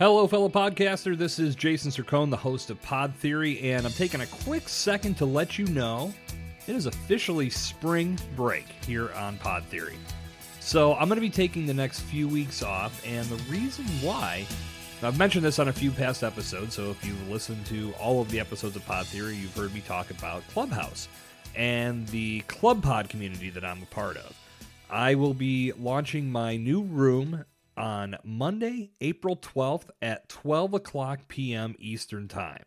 Hello, fellow podcaster. This is Jason Sircone, the host of Pod Theory, and I'm taking a quick second to let you know it is officially spring break here on Pod Theory. So I'm going to be taking the next few weeks off, and the reason why I've mentioned this on a few past episodes. So if you've listened to all of the episodes of Pod Theory, you've heard me talk about Clubhouse and the Club Pod community that I'm a part of. I will be launching my new room on Monday, April 12th at 12 o'clock p.m. Eastern Time.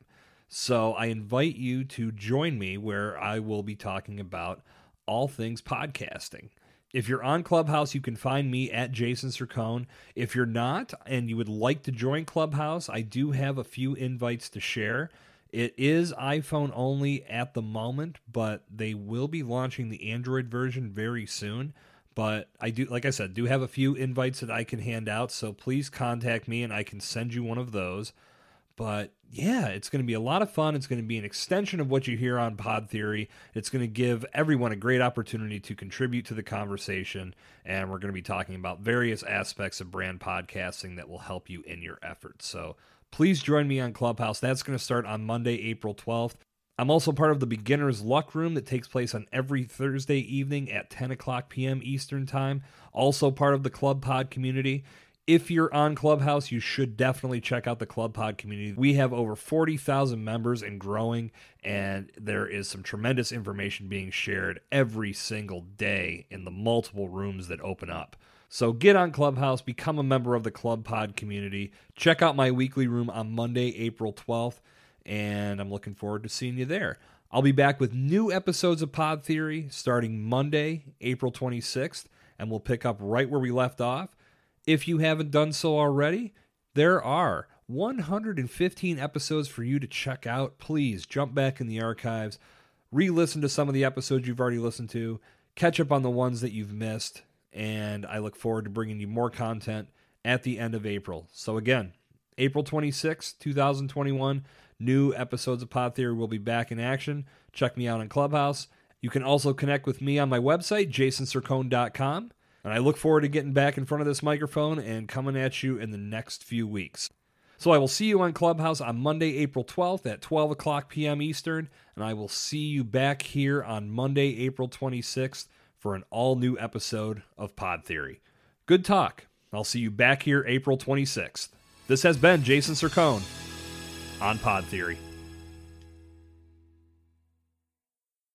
So I invite you to join me where I will be talking about all things podcasting. If you're on Clubhouse, you can find me at Jason Sircone. If you're not and you would like to join Clubhouse, I do have a few invites to share. It is iPhone only at the moment, but they will be launching the Android version very soon. But I do, like I said, do have a few invites that I can hand out. So please contact me and I can send you one of those. But yeah, it's going to be a lot of fun. It's going to be an extension of what you hear on Pod Theory. It's going to give everyone a great opportunity to contribute to the conversation. And we're going to be talking about various aspects of brand podcasting that will help you in your efforts. So please join me on Clubhouse. That's going to start on Monday, April 12th. I'm also part of the Beginner's Luck Room that takes place on every Thursday evening at 10 o'clock p.m. Eastern Time. Also part of the Club Pod community. If you're on Clubhouse, you should definitely check out the Club Pod community. We have over 40,000 members and growing, and there is some tremendous information being shared every single day in the multiple rooms that open up. So get on Clubhouse, become a member of the Club Pod community. Check out my weekly room on Monday, April 12th and I'm looking forward to seeing you there. I'll be back with new episodes of Pod Theory starting Monday, April 26th, and we'll pick up right where we left off. If you haven't done so already, there are 115 episodes for you to check out. Please jump back in the archives, re listen to some of the episodes you've already listened to, catch up on the ones that you've missed, and I look forward to bringing you more content at the end of April. So, again, April 26, 2021. New episodes of Pod Theory will be back in action. Check me out on Clubhouse. You can also connect with me on my website, jasonsircone.com. And I look forward to getting back in front of this microphone and coming at you in the next few weeks. So I will see you on Clubhouse on Monday, April 12th at 12 o'clock p.m. Eastern. And I will see you back here on Monday, April 26th for an all new episode of Pod Theory. Good talk. I'll see you back here April 26th. This has been Jason Sircone on Pod Theory.